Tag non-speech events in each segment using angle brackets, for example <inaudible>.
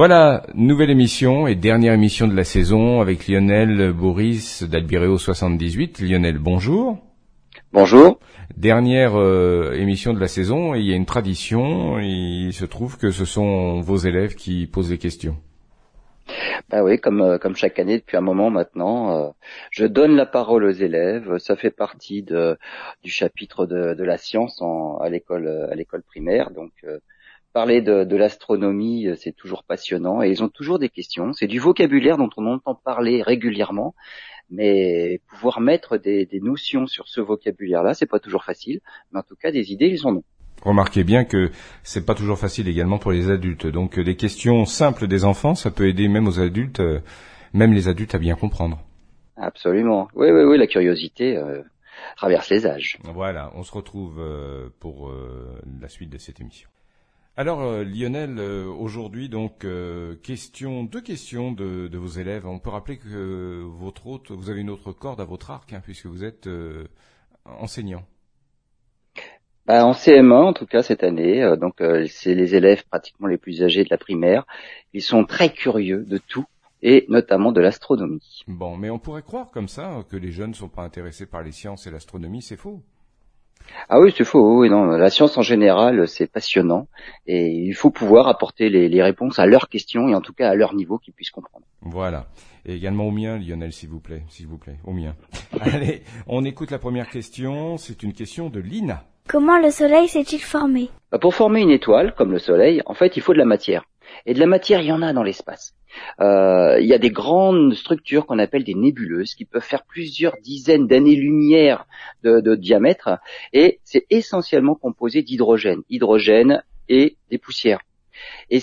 Voilà, nouvelle émission et dernière émission de la saison avec Lionel Boris d'Albireo 78. Lionel, bonjour. Bonjour. Dernière euh, émission de la saison et il y a une tradition, il se trouve que ce sont vos élèves qui posent les questions. Bah oui, comme euh, comme chaque année depuis un moment maintenant, euh, je donne la parole aux élèves. Ça fait partie de, du chapitre de, de la science en, à l'école à l'école primaire. Donc parler de, de l'astronomie, c'est toujours passionnant et ils ont toujours des questions. C'est du vocabulaire dont on entend parler régulièrement, mais pouvoir mettre des, notions sur ce vocabulaire-là, c'est pas toujours facile, mais en tout cas des idées, ils en ont. Remarquez bien que c'est pas toujours facile également pour les adultes. Donc des questions simples des enfants, ça peut aider même aux adultes, euh, même les adultes à bien comprendre. Absolument. Oui, oui, oui, la curiosité euh, traverse les âges. Voilà, on se retrouve euh, pour la suite de cette émission. Alors euh, Lionel, euh, aujourd'hui donc euh, question, deux questions de, vos élèves. On peut rappeler que votre autre, vous avez une autre corde à votre arc hein, puisque vous êtes enseignant. Bah, en CM1 en tout cas cette année, donc c'est les élèves pratiquement les plus âgés de la primaire. Ils sont très curieux de tout et notamment de l'astronomie. Bon, mais on pourrait croire comme ça que les jeunes ne sont pas intéressés par les sciences et l'astronomie, c'est faux. Ah oui, c'est faux. Oui, non, la science en général, c'est passionnant et il faut pouvoir apporter les, réponses à leurs questions et en tout cas à leur niveau qu'ils puissent comprendre. Voilà. Et également au mien, Lionel, s'il vous plaît, s'il vous plaît, au mien. <laughs> Allez, on écoute la première question. C'est une question de Lina. Comment le Soleil s'est-il formé? Bah, Pour former une étoile, comme le Soleil, en fait, il faut de la matière. Et de la matière, il y en a dans l'espace. Euh, il y a des grandes structures qu'on appelle des nébuleuses qui peuvent faire plusieurs dizaines d'années-lumière de, diamètre et c'est essentiellement composé d'hydrogène, hydrogène et des poussières. Et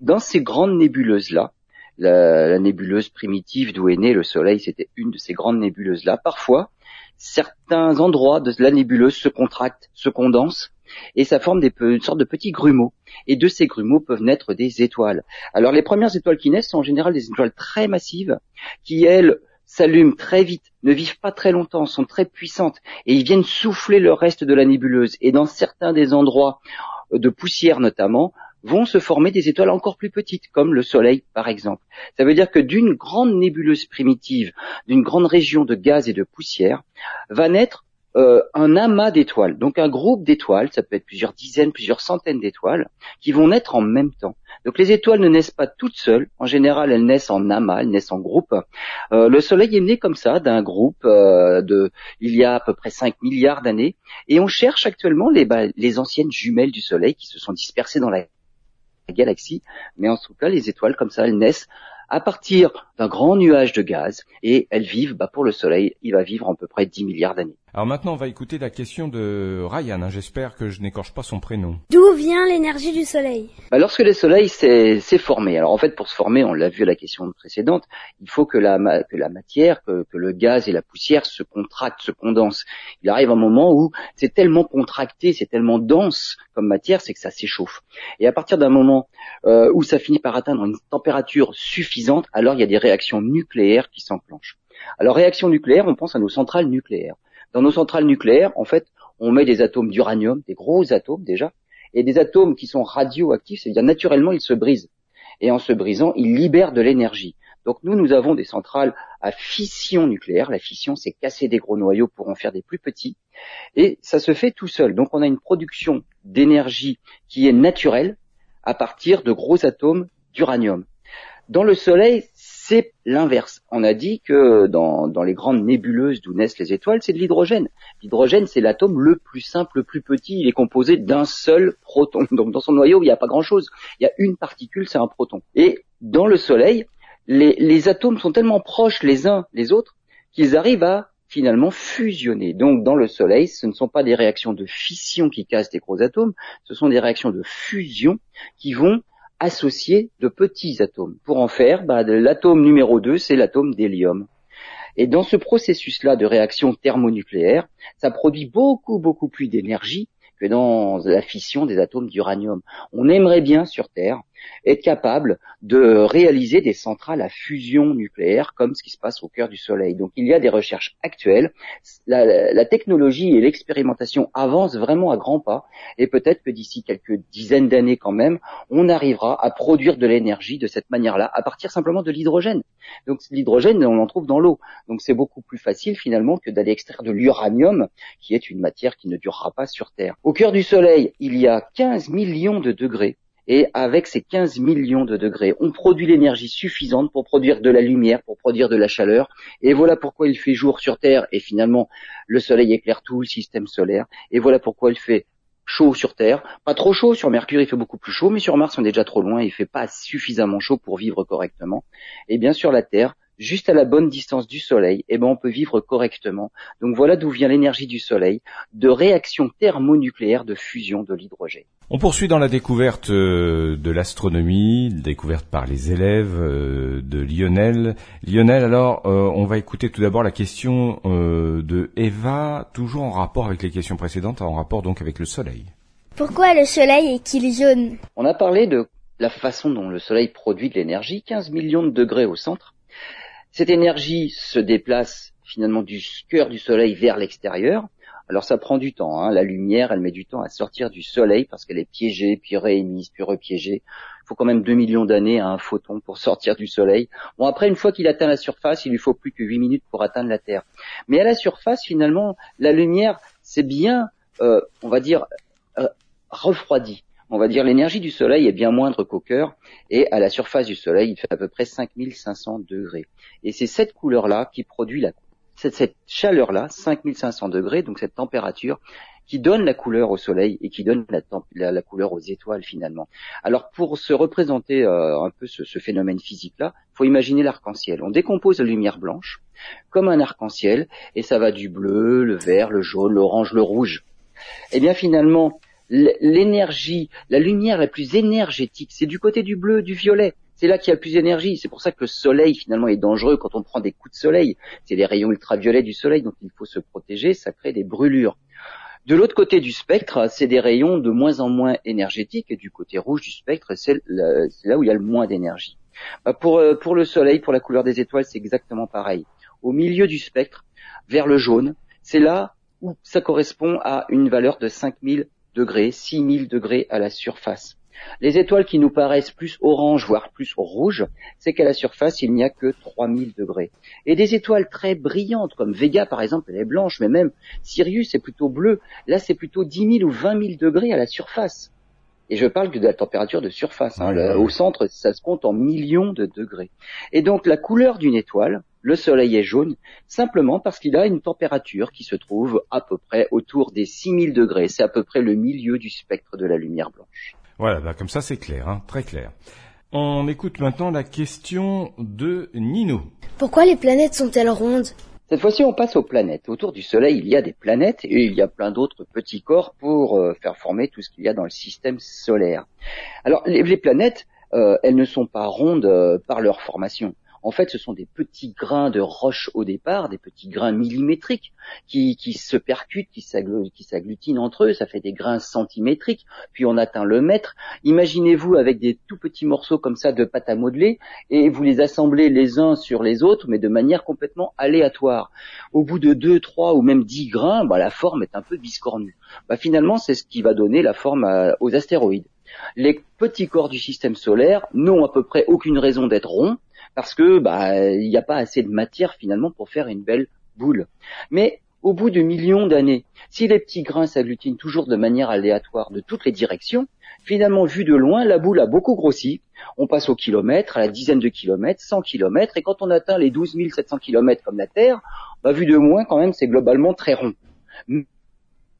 dans ces grandes nébuleuses-là, la, la, nébuleuse primitive d'où est né le Soleil, c'était une de ces grandes nébuleuses-là. Parfois, certains endroits de la nébuleuse se contractent, se condensent, et ça forme des, une sorte de petits grumeaux. Et de ces grumeaux peuvent naître des étoiles. Alors les premières étoiles qui naissent sont en général des étoiles très massives, qui elles s'allument très vite, ne vivent pas très longtemps, sont très puissantes, et ils viennent souffler le reste de la nébuleuse. Et dans certains des endroits de poussière notamment, vont se former des étoiles encore plus petites, comme le Soleil par exemple. Ça veut dire que d'une grande nébuleuse primitive, d'une grande région de gaz et de poussière, va naître euh, un amas d'étoiles, donc un groupe d'étoiles, ça peut être plusieurs dizaines, plusieurs centaines d'étoiles, qui vont naître en même temps. Donc les étoiles ne naissent pas toutes seules, en général elles naissent en amas, elles naissent en groupe. Euh, le Soleil est né comme ça, d'un groupe euh, de, il y a à peu près 5 milliards d'années, et on cherche actuellement les, bah, les anciennes jumelles du Soleil qui se sont dispersées dans la galaxie, mais en tout cas les étoiles comme ça, elles naissent à partir d'un grand nuage de gaz et elles vivent, bah, pour le Soleil, il va vivre à peu près 10 milliards d'années. Alors maintenant, on va écouter la question de Ryan. Hein. J'espère que je n'écorche pas son prénom. D'où vient l'énergie du Soleil? Bah, Lorsque le Soleil s'est formé, alors en fait, pour se former, on l'a vu à la question précédente, il faut que la, que la matière, que, que, le gaz et la poussière se contractent, se condensent. Il arrive un moment où c'est tellement contracté, c'est tellement dense comme matière, c'est que ça s'échauffe. Et à partir d'un moment euh, où ça finit par atteindre une température suffisante, alors il y a des réactions nucléaires qui s'enclenchent. Alors réaction nucléaire, on pense à nos centrales nucléaires. Dans nos centrales nucléaires, en fait, on met des atomes d'uranium, des gros atomes déjà, et des atomes qui sont radioactifs, c'est-à-dire naturellement ils se brisent. Et en se brisant, ils libèrent de l'énergie. Donc nous, nous avons des centrales à fission nucléaire. La fission, c'est casser des gros noyaux pour en faire des plus petits. Et ça se fait tout seul. Donc on a une production d'énergie qui est naturelle à partir de gros atomes d'uranium. Dans le Soleil, c'est l'inverse. On a dit que dans, les grandes nébuleuses d'où naissent les étoiles, c'est de l'hydrogène. L'hydrogène, c'est l'atome le plus simple, le plus petit. Il est composé d'un seul proton. <laughs> Donc dans son noyau, il n'y a pas grand-chose. Il y a une particule, c'est un proton. Et dans le Soleil, les, les atomes sont tellement proches les uns les autres qu'ils arrivent à finalement fusionner. Donc dans le Soleil, ce ne sont pas des réactions de fission qui cassent des gros atomes, ce sont des réactions de fusion qui vont associer de petits atomes. Pour en faire, bah, l'atome numéro 2, c'est l'atome d'hélium. Et dans ce processus-là de réaction thermonucléaire, ça produit beaucoup, beaucoup plus d'énergie que dans la fission des atomes d'uranium. On aimerait bien sur Terre être capable de réaliser des centrales à fusion nucléaire comme ce qui se passe au cœur du Soleil. Donc il y a des recherches actuelles. La, la technologie et l'expérimentation avancent vraiment à grands pas et peut-être que d'ici quelques dizaines d'années quand même, on arrivera à produire de l'énergie de cette manière-là à partir simplement de l'hydrogène. Donc l'hydrogène, on en trouve dans l'eau. Donc c'est beaucoup plus facile finalement que d'aller extraire de l'uranium, qui est une matière qui ne durera pas sur Terre. Au cœur du Soleil, il y a 15 millions de degrés et avec ces 15 millions de degrés, on produit l'énergie suffisante pour produire de la lumière, pour produire de la chaleur. Et voilà pourquoi il fait jour sur Terre et finalement le Soleil éclaire tout le système solaire. Et voilà pourquoi il fait chaud sur Terre, pas trop chaud, sur Mercure il fait beaucoup plus chaud, mais sur Mars on est déjà trop loin, il fait pas suffisamment chaud pour vivre correctement. Et bien sur la Terre, juste à la bonne distance du Soleil, eh ben on peut vivre correctement. Donc voilà d'où vient l'énergie du Soleil, de réaction thermonucléaire de fusion de l'hydrogène. On poursuit dans la découverte euh, de l'astronomie, découverte par les élèves euh, de Lionel. Lionel, alors, euh, on va écouter tout d'abord la question de Eva, toujours en rapport avec les questions précédentes, en rapport donc avec le Soleil. Pourquoi le Soleil est-il jaune? On a parlé de la façon dont le Soleil produit de l'énergie, 15 millions de degrés au centre. Cette énergie se déplace finalement du cœur du Soleil vers l'extérieur. Alors ça prend du temps, hein. la lumière, elle met du temps à sortir du Soleil parce qu'elle est piégée, puis réémise, puis repiégée. Il faut quand même 2 millions d'années à un photon pour <laughs> sortir du Soleil. Bon après, une fois qu'il atteint la surface, il lui faut plus que 8 minutes pour atteindre la Terre. Mais à la surface, finalement, la lumière, c'est bien, euh, on va dire, euh, refroidi on va dire l'énergie du Soleil est bien moindre qu'au cœur, et à la surface du Soleil, il fait à peu près 5500 degrés. Et c'est cette couleur-là qui produit la, cette, chaleur-là, 5500 degrés, donc cette température, qui donne la couleur au Soleil et qui donne la, la, couleur aux étoiles finalement. Alors pour se représenter euh, un peu ce, phénomène physique-là, faut imaginer l'arc-en-ciel. On décompose la lumière blanche comme un arc-en-ciel, et ça va du bleu, le vert, le jaune, l'orange, le rouge. Et eh bien finalement, l'énergie, la lumière la plus énergétique, c'est du côté du bleu, du violet. C'est là qu'il y a le plus d'énergie. C'est pour ça que le soleil finalement est dangereux quand on prend des coups de soleil. C'est les rayons ultraviolets du soleil, donc il faut se protéger. Ça crée des brûlures. De l'autre côté du spectre, c'est des rayons de moins en moins énergétiques. Et du côté rouge du spectre, c'est là où il y a le moins d'énergie. Bah, pour, euh, pour le soleil, pour la couleur des étoiles, c'est exactement pareil. Au milieu du spectre, vers le jaune, c'est là où ça correspond à une valeur de 5000 degrés, 6000 degrés à la surface. Les étoiles qui nous paraissent plus orange, voire plus rouges, c'est qu'à la surface, il n'y a que 3000 degrés. Et des étoiles très brillantes, comme Vega par exemple, elle est blanche, mais même Sirius est plutôt bleu. Là, c'est plutôt 10 000 ou 20 000 degrés à la surface. Et je parle que de la température de surface. Hein. au centre, ça se compte en millions de degrés. Et donc, la couleur d'une étoile, le Soleil est jaune simplement parce qu'il a une température qui se trouve à peu près autour des 6000 degrés. C'est à peu près le milieu du spectre de la lumière blanche. Voilà, bah comme ça c'est clair, hein, très clair. On écoute maintenant la question de Nino. Pourquoi les planètes sont-elles rondes? Cette fois-ci, on passe aux planètes. Autour du Soleil, il y a des planètes et il y a plein d'autres petits corps pour euh, faire former tout ce qu'il y a dans le système solaire. Alors, les, planètes, euh, elles ne sont pas rondes euh, par leur formation en fait, ce sont des petits grains de roche au départ, des petits grains millimétriques qui, se percutent, qui s'agglutinent entre eux. Ça fait des grains centimétriques. Puis on atteint le mètre. Imaginez-vous avec des tout petits morceaux comme ça de pâte à modeler et vous les assemblez les uns sur les autres, mais de manière complètement aléatoire. Au bout de deux, trois ou même dix grains, bah, la forme est un peu biscornue. Bah, finalement, c'est ce qui va donner la forme aux astéroïdes. Les petits corps du système solaire n'ont à peu près aucune raison d'être ronds, parce que bah il n'y a pas assez de matière finalement pour faire une belle boule. Mais au bout de millions d'années, si les petits grains s'agglutinent toujours de manière aléatoire de toutes les directions, finalement vu de loin, la boule a beaucoup grossi. On passe au kilomètre, à la dizaine de kilomètres, 100 kilomètres, et quand on atteint les 12 700 kilomètres comme la Terre, bah, vu de loin quand même c'est globalement très rond.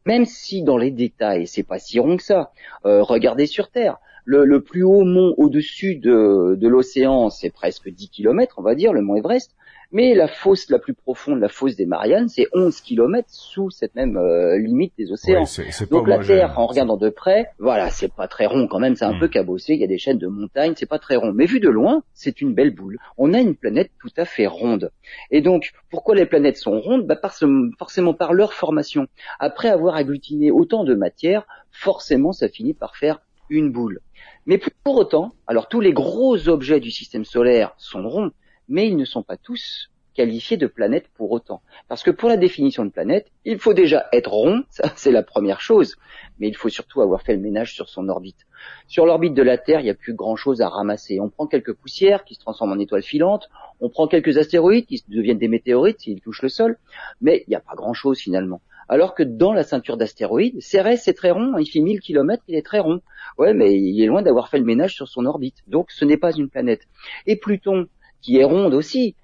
Même si dans les détails c'est pas si rond que ça. Euh, regardez sur Terre, le, plus haut mont au-dessus de, de l'océan, c'est presque 10 km, on va dire, le mont Everest. Mais la fosse la plus profonde, la fosse des Mariannes, c'est 11 km sous cette même euh, limite des océans. Donc la Terre, en regardant de près, voilà, c'est pas très rond quand même, c'est un hmm. peu cabossé, il y a des chaînes de montagnes, c'est pas très rond. Mais vu de loin, c'est une belle boule. On a une planète tout à fait ronde. Et donc, pourquoi les planètes sont rondes? Bah parce, Forcément par leur formation. Après avoir agglutiné autant de matière, forcément ça finit par faire une boule. Mais pour autant, alors tous les gros objets du système solaire sont ronds, mais ils ne sont pas tous qualifiés de planètes pour autant. Parce que pour la définition de planète, il faut déjà être rond, <laughs> ça c'est la première chose, mais il faut surtout avoir fait le ménage sur son orbite. Sur l'orbite de la Terre, il n'y a plus grand-chose à ramasser. On prend quelques poussières qui se transforment en étoiles filantes, on prend quelques astéroïdes qui deviennent des météorites s'ils touchent le sol, mais il n'y a pas grand-chose finalement. Alors que dans la ceinture d'astéroïdes, Cérès c'est très rond, il fait 1000 km, il est très rond. Ouais, mais il est loin d'avoir fait le ménage sur son orbite. Donc ce n'est pas une planète. Et Pluton, qui est ronde aussi,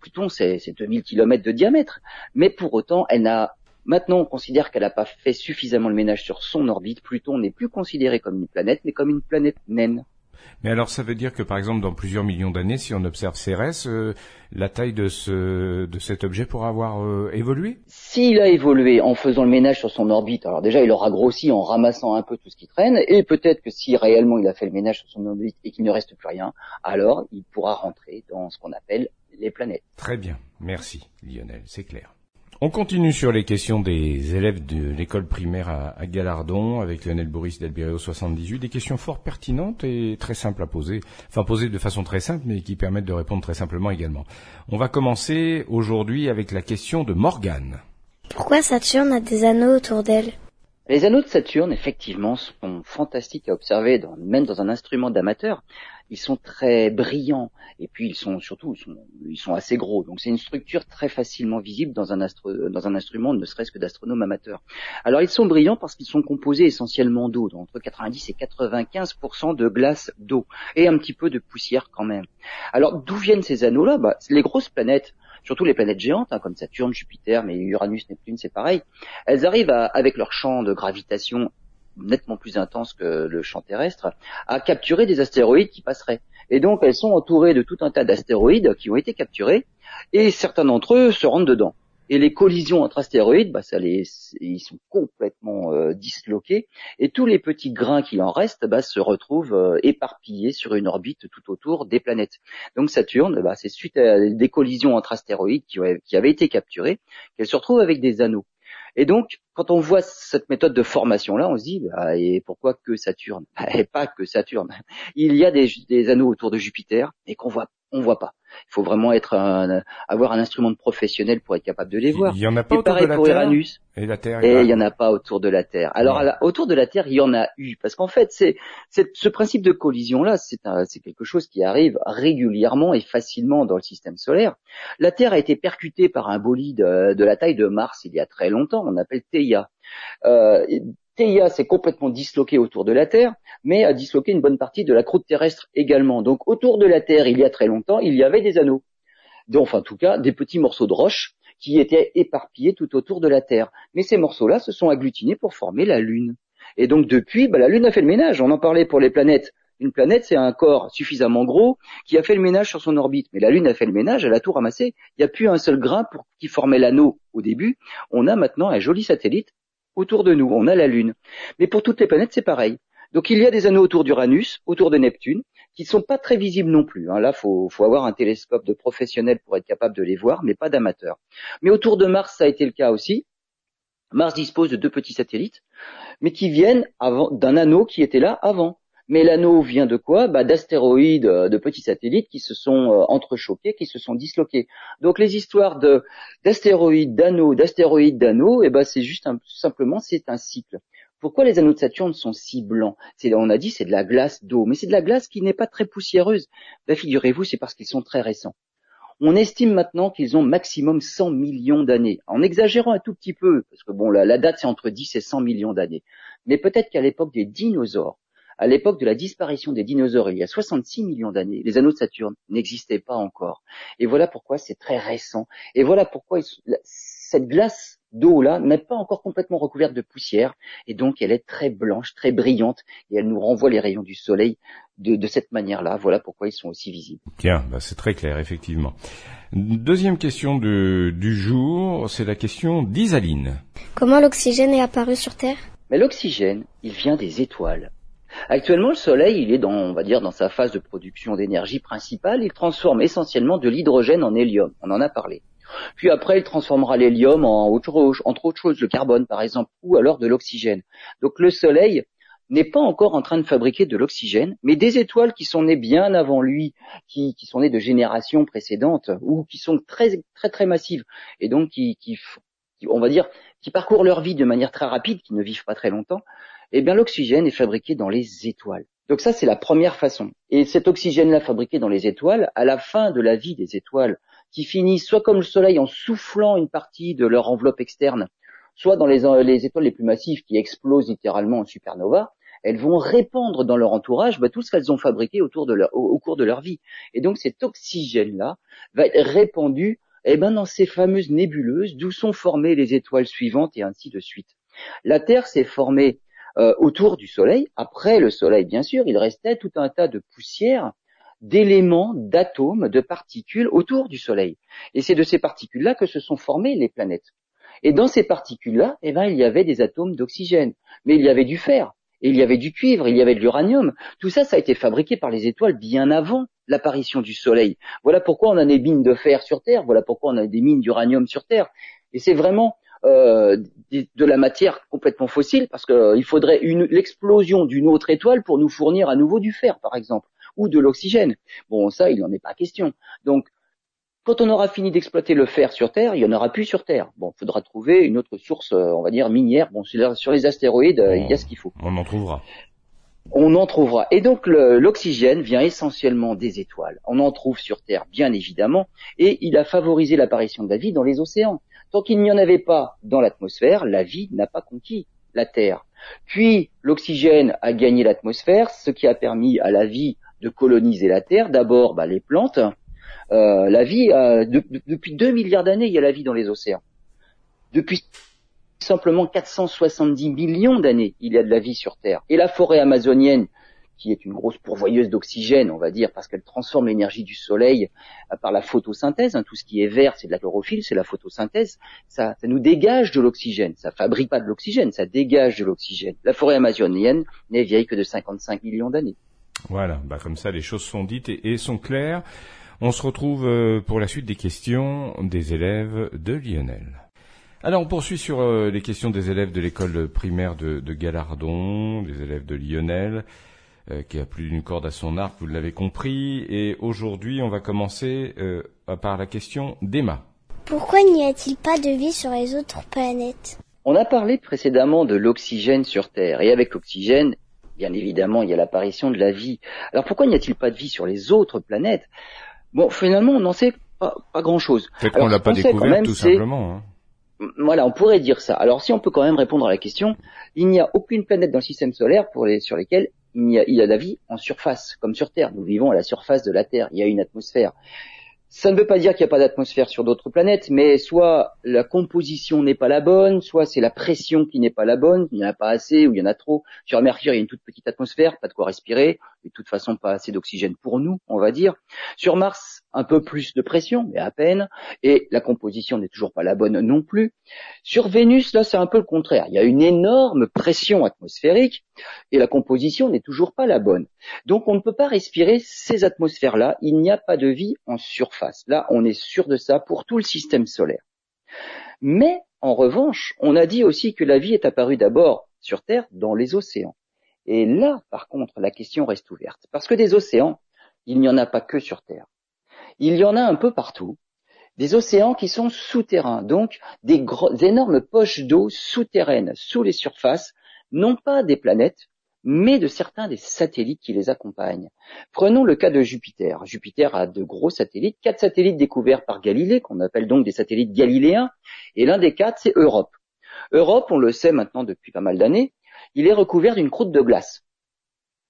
Pluton c'est 2000 km de diamètre, mais pour autant elle n'a Maintenant, on considère qu'elle n'a pas fait suffisamment le ménage sur son orbite. Pluton n'est plus considéré comme une planète, mais comme une planète naine. Mais alors ça veut dire que par exemple dans plusieurs millions d'années, si on observe Cérès, euh, la taille de, ce, de cet objet pourra avoir euh, évolué? S'il a évolué en faisant le ménage sur son orbite, alors déjà il aura grossi en ramassant un peu tout ce qui traîne, et peut-être que si réellement il a fait le ménage sur son orbite et qu'il ne reste plus rien, alors il pourra rentrer dans ce qu'on appelle les planètes. Très bien, merci Lionel, c'est clair. On continue sur les questions des élèves de l'école primaire à, Galardon avec Lionel Boris d'Albireo 78. Des questions fort pertinentes et très simples à poser. Enfin, posées de façon très simple, mais qui permettent de répondre très simplement également. On va commencer aujourd'hui avec la question de Morgane. Pourquoi Saturne a des anneaux autour d'elle? Les anneaux de Saturne, effectivement, sont fantastiques à observer, même dans un instrument d'amateur ils sont très brillants et puis ils sont surtout ils sont, assez gros. Donc c'est une structure très facilement visible dans un, dans un instrument, ne serait-ce que d'astronome amateur. Alors ils sont brillants parce qu'ils sont composés essentiellement d'eau, entre 90 et 95% de glace d'eau et un petit peu de poussière quand même. Alors d'où viennent ces anneaux-là? Bah, Les grosses planètes surtout les planètes géantes, hein, comme Saturne, Jupiter, mais Uranus, Neptune, c'est pareil, elles arrivent avec leur champ de gravitation nettement plus intense que le champ terrestre, à capturer des astéroïdes qui passeraient. Et donc elles sont entourées de tout un tas d'astéroïdes qui ont été capturés, et certains d'entre eux se rendent dedans. Et les collisions entre astéroïdes, bah, ça ils sont complètement euh, disloqués, et tous les petits grains qui en restent bah, se retrouvent euh, éparpillés sur une orbite tout autour des planètes. Donc Saturne, bah, c'est suite à des collisions entre astéroïdes qui, qui avaient été capturés qu'elle se retrouve avec des anneaux. Et donc, quand on voit cette méthode de formation-là, on se dit, bah, et pourquoi que Saturne? <laughs> Et pas que Saturne. Il y a des, anneaux autour de Jupiter et qu'on voit, on voit pas. Il faut vraiment être un, avoir un instrument de professionnel pour être capable de les voir. Il y en a pas autour de la pour Terre. Uranus. Et la Terre. Et il y en a pas autour de la Terre. Alors autour de la Terre, il y en a eu parce qu'en fait, c'est ce principe de collision là, c'est c'est quelque chose qui arrive régulièrement et facilement dans le système solaire. La Terre a été percutée par un bolide euh, de la taille de Mars il y a très longtemps. On appelle Theia. Euh, Theia s'est complètement disloqué autour de la Terre, mais a disloqué une bonne partie de la croûte terrestre également. Donc autour de la Terre, il y a très longtemps, il y avait des anneaux. Donc, enfin, en tout cas, des petits morceaux de roche qui étaient éparpillés tout autour de la Terre. Mais ces morceaux-là se sont agglutinés pour former la Lune. Et donc depuis, bah, la Lune a fait le ménage. On en parlait pour les planètes. Une planète, c'est un corps suffisamment gros qui a fait le ménage sur son orbite. Mais la Lune a fait le ménage, elle a tout ramassé. Il n'y a plus un seul grain qui formait l'anneau au début. On a maintenant un joli satellite autour de nous. On a la Lune. Mais pour toutes les planètes, c'est pareil. Donc il y a des anneaux autour d'Uranus, autour de Neptune, qui ne sont pas très visibles non plus. Hein. Là, faut, faut avoir un télescope de professionnel pour être capable de les voir, mais pas d'amateur. Mais autour de Mars, ça a été le cas aussi. Mars dispose de deux petits satellites, mais qui viennent d'un anneau qui était là avant. Mais l'anneau vient de quoi? Bah, D'astéroïdes, euh, de petits satellites qui se sont euh, entrechoqués, qui se sont disloqués. Donc les histoires de d'astéroïdes, d'anneaux, d'astéroïdes, d'anneaux, et eh ben c'est juste simplement c'est un cycle. Pourquoi les anneaux de Saturne sont si blancs? On a dit c'est de la glace d'eau, mais c'est de la glace qui n'est pas très poussiéreuse. Ben, figurez-vous, c'est parce qu'ils sont très récents. On estime maintenant qu'ils ont maximum 100 millions d'années, en exagérant un tout petit peu, parce que bon, la, la date c'est entre 10 et 100 millions d'années. Mais peut-être qu'à l'époque des dinosaures, à l'époque de la disparition des dinosaures, il y a 66 millions d'années, les anneaux de Saturne n'existaient pas encore. Et voilà pourquoi c'est très récent. Et voilà pourquoi cette glace d'eau-là n'est pas encore complètement recouverte de poussière, et donc elle est très blanche, très brillante, et elle nous renvoie les rayons du soleil de, cette manière-là. Voilà pourquoi ils sont aussi visibles. Tiens, bah c'est très clair, effectivement. Deuxième question du jour, c'est la question d'Isaline. Comment l'oxygène est apparu sur Terre? Mais l'oxygène, il vient des étoiles. Actuellement, le Soleil, il est dans, sa phase de production d'énergie principale. Il transforme essentiellement de l'hydrogène en hélium. On en a parlé. Puis après, il transformera l'hélium en autre, entre autres choses, le carbone par exemple, ou alors de l'oxygène. Donc le Soleil n'est pas encore en train de fabriquer de l'oxygène, mais des étoiles qui sont nées bien avant lui, qui, sont nées de générations précédentes ou qui sont très très très massives et donc qui, qui on va dire, qui parcourent leur vie de manière très rapide, qui ne vivent pas très longtemps, eh bien l'oxygène est fabriqué dans les étoiles. Donc ça, c'est la première façon. Et cet oxygène-là fabriqué dans les étoiles, à la fin de la vie des étoiles, qui finissent soit comme le Soleil en soufflant une partie de leur enveloppe externe, soit dans les, les étoiles les plus massives qui explosent littéralement en supernova, elles vont répandre dans leur entourage bah, tout ce qu'elles ont fabriqué au, cours de leur vie. Et donc cet oxygène-là va être répandu eh ben, dans ces fameuses nébuleuses d'où sont formées les étoiles suivantes et ainsi de suite. La Terre s'est formée euh, autour du Soleil. Après le Soleil, bien sûr, il restait tout un tas de poussières, d'éléments, d'atomes, de particules autour du Soleil. Et c'est de ces particules-là que se sont formées les planètes. Et dans ces particules-là, eh ben, il y avait des atomes d'oxygène, mais il y avait du fer, et il y avait du cuivre, il y avait de l'uranium. Tout ça, ça a été fabriqué par les étoiles bien avant l'apparition du Soleil. Voilà pourquoi on a des mines de fer sur Terre, voilà pourquoi on a des mines d'uranium sur Terre. Et c'est vraiment euh, de la matière complètement fossile, parce qu'il euh, faudrait l'explosion d'une autre étoile pour nous fournir à nouveau du fer, par exemple, ou de l'oxygène. Bon, ça, il n'en est pas question. Donc, quand on aura fini d'exploiter le fer sur Terre, il y en aura plus sur Terre. Bon, il faudra trouver une autre source, euh, on va dire minière. Bon, sur les astéroïdes, il y a ce qu'il faut. On en trouvera. On en trouvera. Et donc l'oxygène vient essentiellement des étoiles. On en trouve sur Terre, bien évidemment, et il a favorisé l'apparition de la vie dans les océans. Tant qu'il n'y en avait pas dans l'atmosphère, la vie n'a pas conquis la Terre. Puis l'oxygène a gagné l'atmosphère, ce qui a permis à la vie de coloniser la Terre. D'abord bah, les plantes. Euh, la vie, depuis 2 milliards d'années, il y a la vie dans les océans. Depuis simplement 470 millions d'années, il y a de la vie sur Terre. Et la forêt amazonienne, qui est une grosse pourvoyeuse d'oxygène, on va dire, parce qu'elle transforme l'énergie du soleil euh, par la photosynthèse. Hein, tout ce qui est vert, c'est de la chlorophylle, c'est la photosynthèse. Ça, ça nous dégage de l'oxygène. Ça fabrique pas de l'oxygène, ça dégage de l'oxygène. La forêt amazonienne n'est vieille que de 55 millions d'années. Voilà, bah comme ça les choses sont dites et, sont claires. On se retrouve euh, pour la suite des questions des élèves de Lionel. Alors on poursuit sur euh, les questions des élèves de l'école primaire de, de Galardon, des élèves de Lionel. Euh, qui a plus d'une corde à son arc, vous l'avez compris. Et aujourd'hui, on va commencer euh, par la question d'Emma. Pourquoi n'y a-t-il pas de vie sur les autres planètes? On a parlé précédemment de l'oxygène sur Terre. Et avec l'oxygène, bien évidemment, il y a l'apparition de la vie. Alors pourquoi n'y a-t-il pas de vie sur les autres planètes? Bon, finalement, on n'en sait pas, grand-chose. Peut-être qu'on l'a pas découvert tout simplement. Hein. Voilà, on pourrait dire ça. Alors si on peut quand même répondre à la question, il n'y a aucune planète dans le système solaire pour les, sur lesquelles il y, a, il y a la vie en surface, comme sur Terre. Nous vivons à la surface de la Terre. Il y a une atmosphère. Ça ne veut pas dire qu'il n'y a pas d'atmosphère sur d'autres planètes, mais soit la composition n'est pas la bonne, soit c'est la pression qui n'est pas la bonne, il n'y en a pas assez ou il y en a trop. Sur Mercure, il y a une toute petite atmosphère, pas de quoi respirer, et de toute façon pas assez d'oxygène pour nous, on va dire. Sur Mars, un peu plus de pression, mais à peine, et la composition n'est toujours pas la bonne non plus. Sur Vénus, là, c'est un peu le contraire. Il y a une énorme pression atmosphérique, et la composition n'est toujours pas la bonne. Donc on ne peut pas respirer ces atmosphères-là, il n'y a pas de vie en surface. Là, on est sûr de ça pour tout le système solaire. Mais, en revanche, on a dit aussi que la vie est apparue d'abord sur Terre dans les océans. Et là, par contre, la question reste ouverte. Parce que des océans, il n'y en a pas que sur Terre il y en a un peu partout, des océans qui sont souterrains, donc des, énormes poches d'eau souterraines sous les surfaces, non pas des planètes, mais de certains des satellites qui les accompagnent. Prenons le cas de Jupiter. Jupiter a de gros satellites, quatre satellites découverts par Galilée, qu'on appelle donc des satellites galiléens, et l'un des quatre, c'est Europe. Europe, on le sait maintenant depuis pas mal d'années, il est recouvert d'une croûte de glace.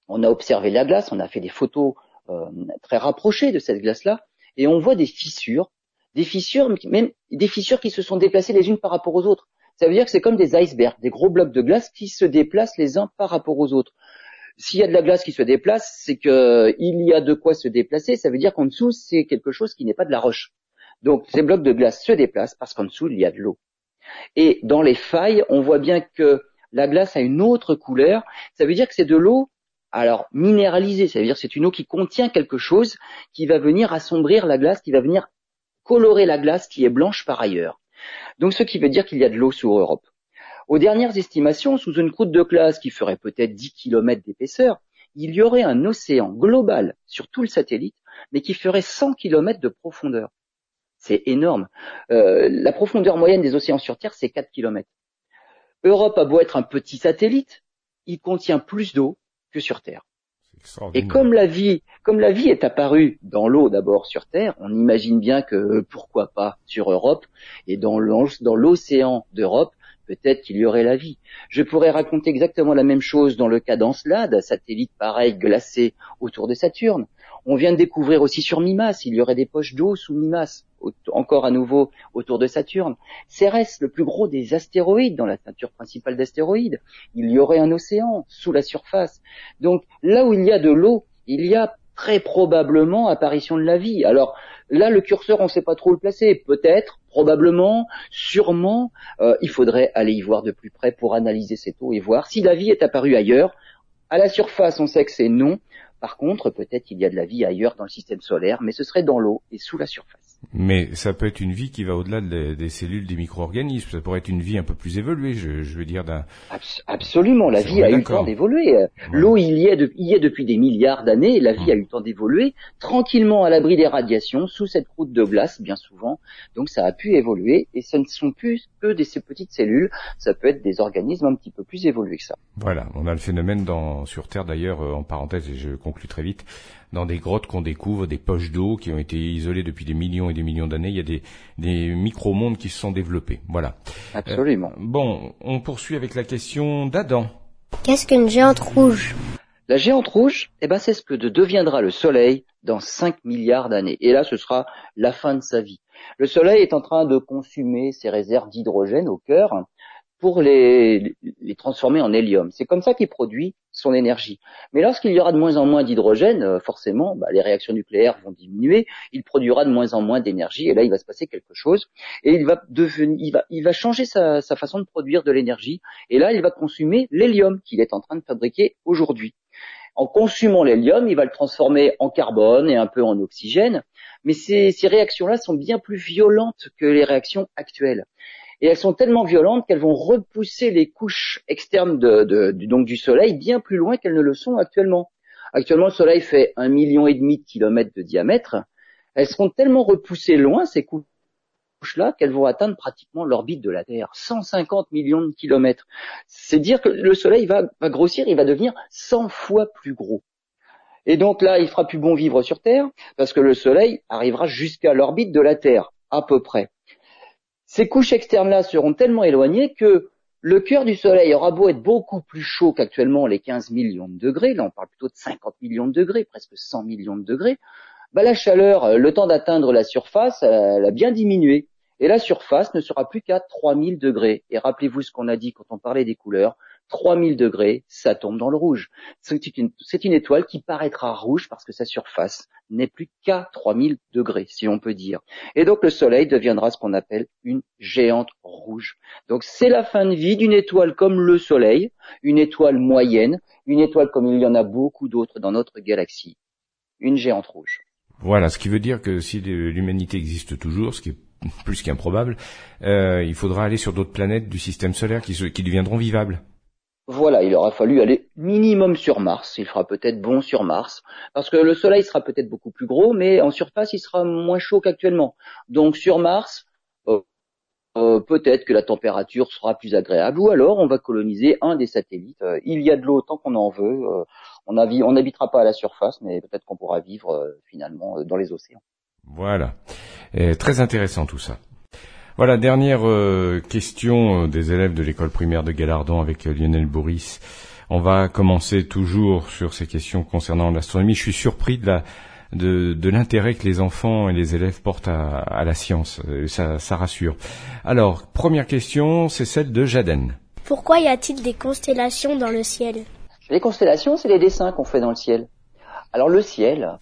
On a observé la glace, on a fait des photos euh, très rapprochées de cette glace-là, et on voit des fissures, des fissures, même des fissures qui se sont déplacées les unes par rapport aux autres. Ça veut dire que c'est comme des icebergs, des gros blocs de glace qui se déplacent les uns par rapport aux autres. S'il y a de la glace qui se déplace, c'est qu'il y a de quoi se déplacer. Ça veut dire qu'en dessous, c'est quelque chose qui n'est pas de la roche. Donc ces blocs de glace se déplacent parce qu'en dessous, il y a de l'eau. Et dans les failles, on voit bien que la glace a une autre couleur. Ça veut dire que c'est de l'eau alors, minéralisé, ça veut dire c'est une eau qui contient quelque chose qui va venir assombrir la glace, qui va venir colorer la glace qui est blanche par ailleurs. Donc, ce qui veut dire qu'il y a de l'eau sous Europe. Aux dernières estimations, sous une croûte de glace qui ferait peut-être 10 km d'épaisseur, il y aurait un océan global sur tout le satellite, mais qui ferait 100 km de profondeur. C'est énorme. Euh, la profondeur moyenne des océans sur Terre, c'est 4 km. Europe a beau être un petit satellite, il contient plus d'eau que sur Terre. Et comme la vie, comme la vie est apparue dans l'eau d'abord sur Terre, on imagine bien que pourquoi pas sur Europe et dans l'océan d'Europe, peut-être qu'il y aurait la vie. Je pourrais raconter exactement la même chose dans le cas d'Encelade, satellite pareil glacé autour de Saturne. On vient de découvrir aussi sur Mimas, il y aurait des poches d'eau sous Mimas, encore à nouveau autour de Saturne. Cérès, le plus gros des astéroïdes dans la ceinture principale d'astéroïdes, il y aurait un océan sous la surface. Donc là où il y a de l'eau, il y a très probablement apparition de la vie. Alors là, le curseur, on ne sait pas trop le placer. Peut-être, probablement, sûrement, euh, il faudrait aller y voir de plus près pour analyser cette eau et voir si la vie est apparue ailleurs. À la surface, on sait que c'est non. Par contre, peut-être qu'il y a de la vie ailleurs dans le système solaire, mais ce serait dans l'eau et sous la surface. Mais ça peut être une vie qui va au-delà des cellules des micro-organismes. Ça pourrait être une vie un peu plus évoluée, je, veux dire. d'un. absolument, la vie a eu le temps d'évoluer. L'eau, il y, est y est depuis des milliards d'années. La vie a eu le temps d'évoluer tranquillement à l'abri des radiations, sous cette croûte de glace, bien souvent. Donc ça a pu évoluer, et ce ne sont plus que des ces petites cellules. Ça peut être des organismes un petit peu plus évolués que ça. Voilà, on a le phénomène dans, sur Terre d'ailleurs, euh, en parenthèse, et je conclus très vite dans des grottes qu'on découvre, des poches d'eau qui ont été isolées depuis des millions et des millions d'années. Il y a des, des micro-mondes qui se sont développés. Voilà. Absolument. Euh, bon, on poursuit avec la question d'Adam. Qu'est-ce qu'une géante rouge? La géante rouge, eh ben, c'est ce que deviendra le Soleil dans 5 milliards d'années. Et là, ce sera la fin de sa vie. Le Soleil est en train de consumer ses réserves d'hydrogène au cœur pour les, les transformer en hélium. C'est comme ça qu'il produit son énergie. Mais lorsqu'il y aura de moins en moins d'hydrogène, euh, forcément, bah, les réactions nucléaires vont diminuer, il produira de moins en moins d'énergie, et là, il va se passer quelque chose, et il va il va, il va changer sa, sa façon de produire de l'énergie, et là, il va consommer l'hélium qu'il est en train de fabriquer aujourd'hui. En consumant l'hélium, il va le transformer en carbone et un peu en oxygène, mais ces, ces réactions-là sont bien plus violentes que les réactions actuelles et elles sont tellement violentes qu'elles vont repousser les couches externes donc du Soleil bien plus loin qu'elles ne le sont actuellement. Actuellement, le Soleil fait un million et demi de kilomètres de diamètre. Elles seront tellement repoussées loin ces couches-là qu'elles vont atteindre pratiquement l'orbite de la Terre, 150 millions de kilomètres. C'est dire que le Soleil va, va grossir, il va devenir 100 fois plus gros. Et donc là, il fera plus bon vivre sur Terre parce que le Soleil arrivera jusqu'à l'orbite de la Terre, à peu près. Ces couches externes-là seront tellement éloignées que le cœur du Soleil aura beau être beaucoup plus chaud qu'actuellement les 15 millions de degrés, là on parle plutôt de 50 millions de degrés, presque 100 millions de degrés, bah la chaleur, euh, le temps d'atteindre la surface, elle a bien diminué. Et la surface ne sera plus qu'à 3000 degrés. Et rappelez-vous ce qu'on a dit quand on parlait des couleurs. 3000 degrés, ça tombe dans le rouge. C'est une, étoile qui paraîtra rouge parce que sa surface n'est plus qu'à 3000 degrés, si on peut dire. Et donc le Soleil deviendra ce qu'on appelle une géante rouge. Donc c'est la fin de vie d'une étoile comme le Soleil, une étoile moyenne, une étoile comme il y en a beaucoup d'autres dans notre galaxie, une géante rouge. Voilà, ce qui veut dire que si l'humanité existe toujours, ce qui est plus qu'improbable, euh, il faudra aller sur d'autres planètes du système solaire qui deviendront vivables. Voilà, il aura fallu aller minimum sur Mars. Il fera peut-être bon sur Mars, parce que le Soleil sera peut-être beaucoup plus gros, mais en surface, il sera moins chaud qu'actuellement. Donc sur Mars, euh, euh, peut-être que la température sera plus agréable, ou alors on va coloniser un des satellites. Euh, il y a de l'eau tant qu'on en veut. on n'habitera pas à la surface, mais peut-être qu'on pourra vivre finalement dans les océans. Voilà, très intéressant tout ça. Voilà, dernière euh, question euh, des élèves de l'école primaire de Galardon avec euh, Lionel Bourris. On va commencer toujours sur ces questions concernant l'astronomie. Je suis surpris de la de, l'intérêt que les enfants et les élèves portent à, la science. Ça, ça rassure. Alors, première question, c'est celle de Jaden. Pourquoi y a-t-il des constellations dans le ciel? Les constellations, c'est les dessins qu'on fait dans le ciel. Alors le ciel,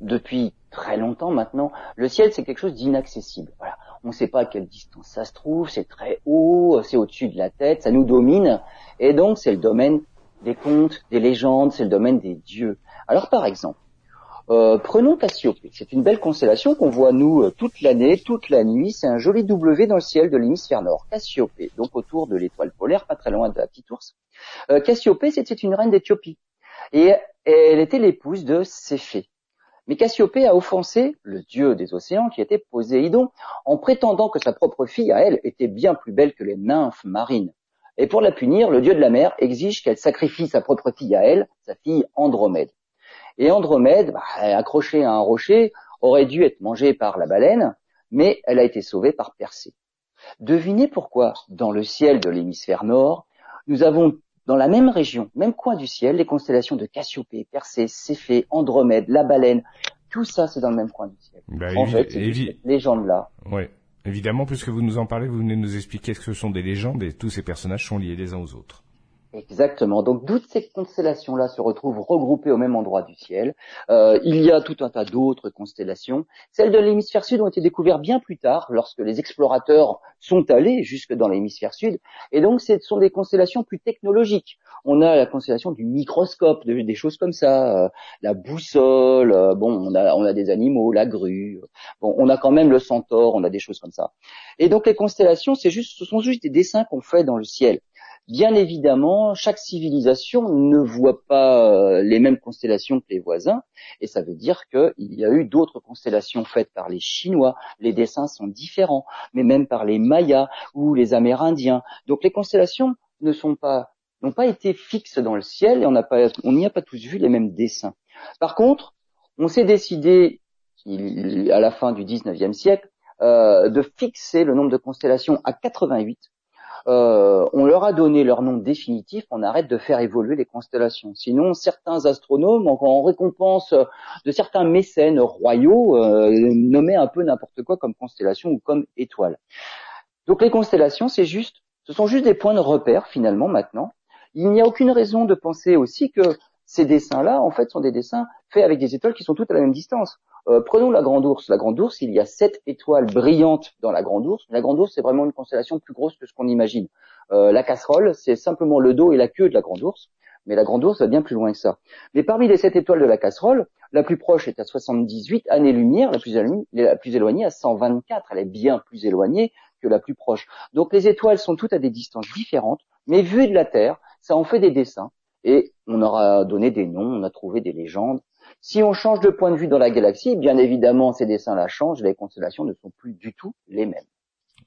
depuis très longtemps maintenant, le ciel c'est quelque chose d'inaccessible. Voilà on ne sait pas à quelle distance ça se trouve, c'est très haut, c'est au-dessus de la tête, ça nous domine, et donc c'est le domaine des contes, des légendes, c'est le domaine des dieux. Alors par exemple, Euh, prenons Cassiopée. C'est une belle constellation qu'on voit nous euh, toute l'année, toute la nuit. C'est un joli W dans le ciel de l'hémisphère nord. Cassiopée, donc autour de l'étoile polaire, pas très loin de la petite ours. Euh, Cassiopée, c'était une reine d'Éthiopie. Et elle était l'épouse de Céphée. Mais Cassiopée a offensé le dieu des océans qui était Poséidon en prétendant que sa propre fille à elle était bien plus belle que les nymphes marines. Et pour la punir, le dieu de la mer exige qu'elle sacrifie sa propre fille à elle, sa fille Andromède. Et Andromède, bah, accrochée à un rocher, aurait dû être mangée par la baleine, mais elle a été sauvée par Persée. Devinez pourquoi, dans le ciel de l'hémisphère nord, nous avons dans la même région, même coin du ciel, les constellations de Cassiopée, Persée, Céphée, Andromède, la baleine, tout ça c'est dans le même coin du ciel. Bah, en fait, c'est cette légende-là. Ouais. Évidemment, puisque vous nous en parlez, vous venez de nous expliquer que ce sont des légendes et tous ces personnages sont liés les uns aux autres. Exactement. Donc toutes ces constellations-là se retrouvent regroupées au même endroit du ciel. Euh, il y a tout un tas d'autres constellations. Celles de l'hémisphère sud ont été découvertes bien plus tard, lorsque les explorateurs sont allés jusque dans l'hémisphère sud. Et donc ce sont des constellations plus technologiques. On a la constellation du microscope, de- des choses comme ça, euh, la boussole. euh, bon, on a, on a des animaux, la grue. Bon, on a quand même le centaure. On a des choses comme ça. Et donc les constellations, c'est juste, ce sont juste des dessins qu'on fait dans le ciel. Bien évidemment, chaque civilisation ne voit pas euh, les mêmes constellations que les voisins, et ça veut dire qu'il y a eu d'autres constellations faites par les Chinois. Les dessins sont différents, mais même par les Mayas ou les Amérindiens. Donc les constellations ne sont pas n'ont pas été fixes dans le ciel et on n'y a pas tous vu les mêmes dessins. Par contre, on s'est décidé à la fin du 19e siècle euh, de fixer le nombre de constellations à 88 euh, on leur a donné leur nom définitif, on arrête de faire évoluer les constellations. Sinon, certains astronomes, en, en récompense de certains mécènes royaux, euh, nommaient un peu n'importe quoi comme constellation ou comme étoile. Donc les constellations, c'est juste, ce sont juste des points de repère finalement maintenant. Il n'y a aucune raison de penser aussi que ces dessins-là, en fait, sont des dessins faits avec des étoiles qui sont toutes à la même distance. Euh, prenons la Grande Ourse. La Grande Ourse, il y a sept étoiles brillantes dans la Grande Ourse. La Grande Ourse, c'est vraiment une constellation plus grosse que ce qu'on imagine. Euh, la casserole, c'est simplement le dos et la queue de la Grande Ourse, mais la Grande Ourse va bien plus loin que ça. Mais parmi les sept étoiles de la casserole, la plus proche est à 78 années-lumière, la plus, éloignée- à 124. Elle est bien plus éloignée que la plus proche. Donc les étoiles sont toutes à des distances différentes, mais vues de la Terre, ça en fait des dessins. Et on aura donné des noms, on a trouvé des légendes. Si on change de point de vue dans la galaxie, bien évidemment, ces dessins-là changent, les constellations ne sont plus du tout les mêmes.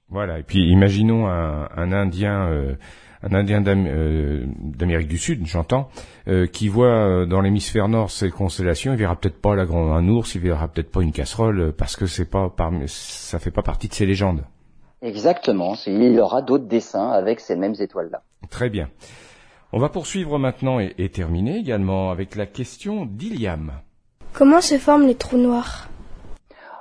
Voilà. Et puis imaginons un, un Indien, euh, un Indien euh, d'Amérique du Sud, j'entends, euh, qui voit euh, dans l'hémisphère nord ces constellations. Il verra peut-être pas la grande un ours, il verra peut-être pas une casserole euh, parce que c'est pas parmi, ça fait pas partie de ces légendes. Exactement, il y aura d'autres dessins avec ces mêmes étoiles-là. Très bien. On va poursuivre maintenant et, et terminer également avec la question d'Iliam. Comment se forment les trous noirs?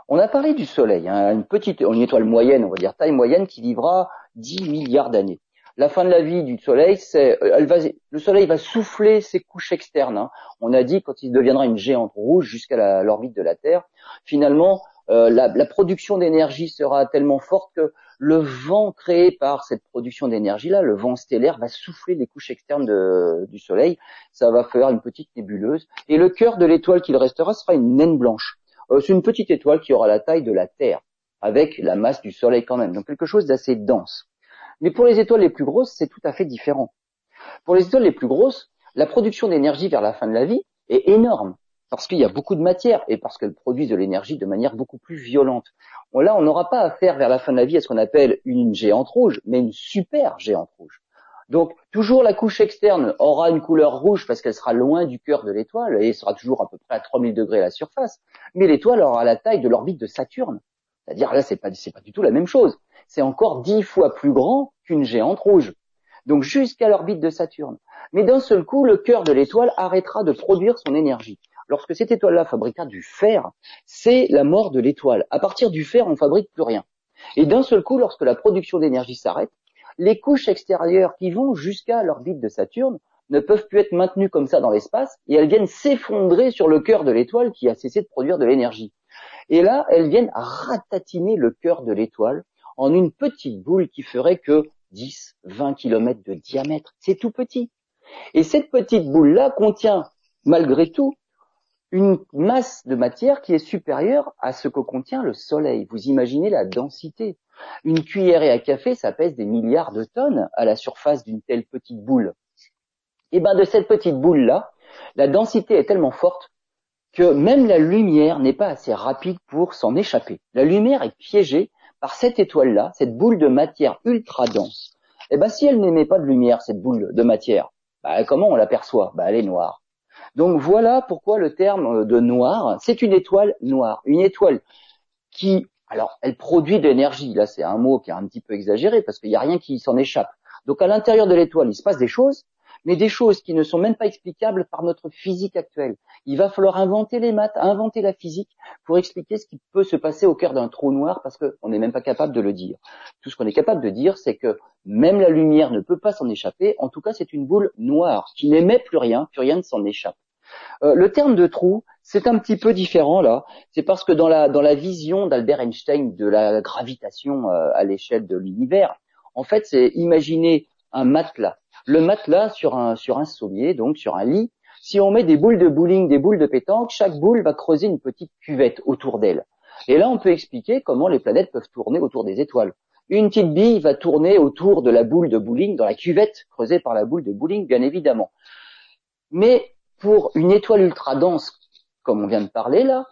On a parlé du Soleil, hein, une petite, une étoile moyenne, on va dire taille moyenne, qui vivra 10 milliards d'années. La fin de la vie du Soleil, c'est, euh, elle va, le Soleil va souffler ses couches externes. hein. On a dit quand il deviendra une géante rouge jusqu'à l'orbite de la Terre, finalement, euh, la, la production d'énergie sera tellement forte que le vent créé par cette production d'énergie-là, le vent stellaire, va souffler les couches externes du Soleil. Ça va faire une petite nébuleuse. Et le cœur de l'étoile qu'il restera sera une naine blanche. Euh, c'est une petite étoile qui aura la taille de la Terre, avec la masse du Soleil quand même. Donc quelque chose d'assez dense. Mais pour les étoiles les plus grosses, c'est tout à fait différent. Pour les étoiles les plus grosses, la production d'énergie vers la fin de la vie est énorme parce qu'il y a beaucoup de matière et parce qu'elles produisent de l'énergie de manière beaucoup plus violente. Là, on n'aura pas affaire vers la fin de la vie à ce qu'on appelle une géante rouge, mais une super géante rouge. Donc, toujours la couche externe aura une couleur rouge parce qu'elle sera loin du cœur de l'étoile et sera toujours à peu près à 3000 degrés à la surface. Mais l'étoile aura la taille de l'orbite de Saturne. C'est-à-dire, là, c'est pas, c'est pas du tout la même chose. C'est encore dix fois plus grand qu'une géante rouge. Donc, jusqu'à l'orbite de Saturne. Mais d'un seul coup, le cœur de l'étoile arrêtera de produire son énergie. Lorsque cette étoile-là fabriquera du fer, c'est la mort de l'étoile. À partir du fer, on fabrique plus rien. Et d'un seul coup, lorsque la production d'énergie s'arrête, les couches extérieures qui vont jusqu'à l'orbite de Saturne ne peuvent plus être maintenues comme ça dans l'espace et elles viennent s'effondrer sur le cœur de l'étoile qui a cessé de produire de l'énergie. Et là, elles viennent ratatiner le cœur de l'étoile en une petite boule qui ferait que 10, 20 km de diamètre. C'est tout petit. Et cette petite boule-là contient, malgré tout, une masse de matière qui est supérieure à ce que contient le Soleil. Vous imaginez la densité. Une cuillerée à café, ça pèse des milliards de tonnes à la surface d'une telle petite boule. Et eh ben de cette petite boule là, la densité est tellement forte que même la lumière n'est pas assez rapide pour s'en échapper. La lumière est piégée par cette étoile-là, cette boule de matière ultra dense. Et eh ben si elle n'émet pas de lumière, cette boule de matière, bah, comment on l'aperçoit? Bah, Elle est noire. Donc voilà pourquoi le terme de noir, c'est une étoile noire. Une étoile qui, alors, elle produit de l'énergie. Là, c'est un mot qui est un petit peu exagéré parce qu'il n'y a rien qui s'en échappe. Donc à l'intérieur de l'étoile, il se passe des choses, mais des choses qui ne sont même pas explicables par notre physique actuelle. Il va falloir inventer les maths, inventer la physique pour expliquer ce qui peut se passer au cœur d'un trou noir parce qu'on n'est même pas capable de le dire. Tout ce qu'on est capable de dire, c'est que même la lumière ne peut pas s'en échapper. En tout cas, c'est une boule noire qui n'émet plus rien, plus rien ne s'en échappe. Euh, le terme de trou, c'est un petit peu différent là. C'est parce que dans la, vision d'Albert Einstein de la gravitation euh, à l'échelle de l'univers, en fait, c'est imaginer un matelas le matelas sur un, sur un sommier, donc sur un lit. Si on met des boules de bowling, des boules de pétanque, chaque boule va creuser une petite cuvette autour d'elle. Et là, on peut expliquer comment les planètes peuvent tourner autour des étoiles. Une petite bille va tourner autour de la boule de bowling, dans la cuvette creusée par la boule de bowling, bien évidemment. Mais pour une étoile ultra dense, comme on vient de parler là,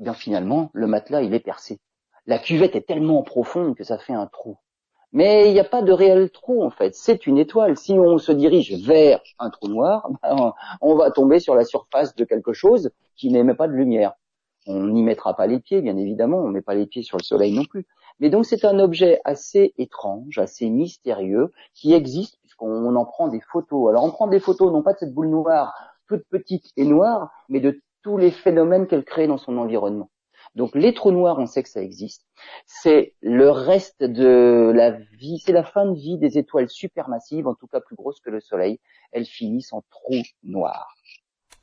bien finalement, le matelas, il est percé. La cuvette est tellement profonde que ça fait un trou. Mais il n'y a pas de réel trou en fait. C'est une étoile. Si on se dirige vers un trou noir, <laughs> ben, on va tomber sur la surface de quelque chose qui n'émet pas de lumière. On n'y mettra pas les pieds, bien évidemment. On ne met pas les pieds sur le soleil non plus. Mais donc c'est un objet assez étrange, assez mystérieux, qui existe puisqu'on en prend des photos. Alors on prend des photos non pas de cette boule noire toute petite et noire, mais de tous les phénomènes qu'elle crée dans son environnement. Donc les trous noirs, on sait que ça existe. C'est le reste de la vie, c'est la fin de vie des étoiles supermassives, en tout cas plus grosses que le Soleil. Elles finissent en trous noirs.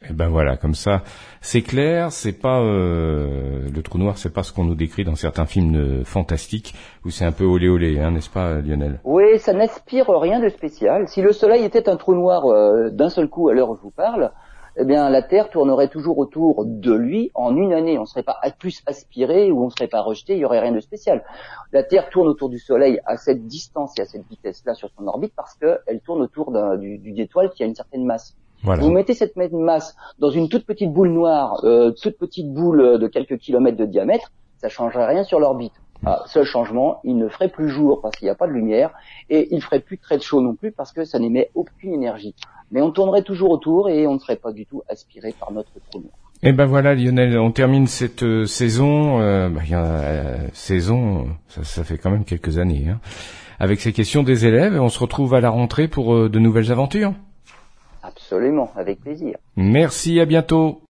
Eh ben voilà, comme ça, c'est clair. C'est pas euh, le trou noir, c'est pas ce qu'on nous décrit dans certains films fantastiques où c'est un peu olé olé, hein, n'est-ce pas, Lionel? Oui, ça n'inspire rien de spécial. Si le Soleil était un trou noir euh, d'un seul coup à l'heure où je vous parle, eh bien la Terre tournerait toujours autour de lui en une année. On ne serait pas plus aspiré ou on ne serait pas rejeté, il y aurait rien de spécial. La Terre tourne autour du Soleil à cette distance et à cette vitesse-là sur son orbite parce qu'elle tourne autour d'une étoile qui a une certaine masse. Vous mettez cette même masse dans une toute petite boule noire, euh, toute petite boule de quelques kilomètres de diamètre, ça changerait rien sur l'orbite. Ah, seul changement, il ne ferait plus jour parce qu'il n'y a pas de lumière et il ferait plus très chaud non plus parce que ça n'émet aucune énergie. Mais on tournerait toujours autour et on ne serait pas du tout aspiré par notre trou noir. Et eh ben voilà Lionel, on termine cette euh, saison, euh, bah, euh, saison, ça, ça, fait quand même quelques années, hein, avec ces questions des élèves et on se retrouve à la rentrée pour de nouvelles aventures. Absolument, avec plaisir. Merci, à bientôt.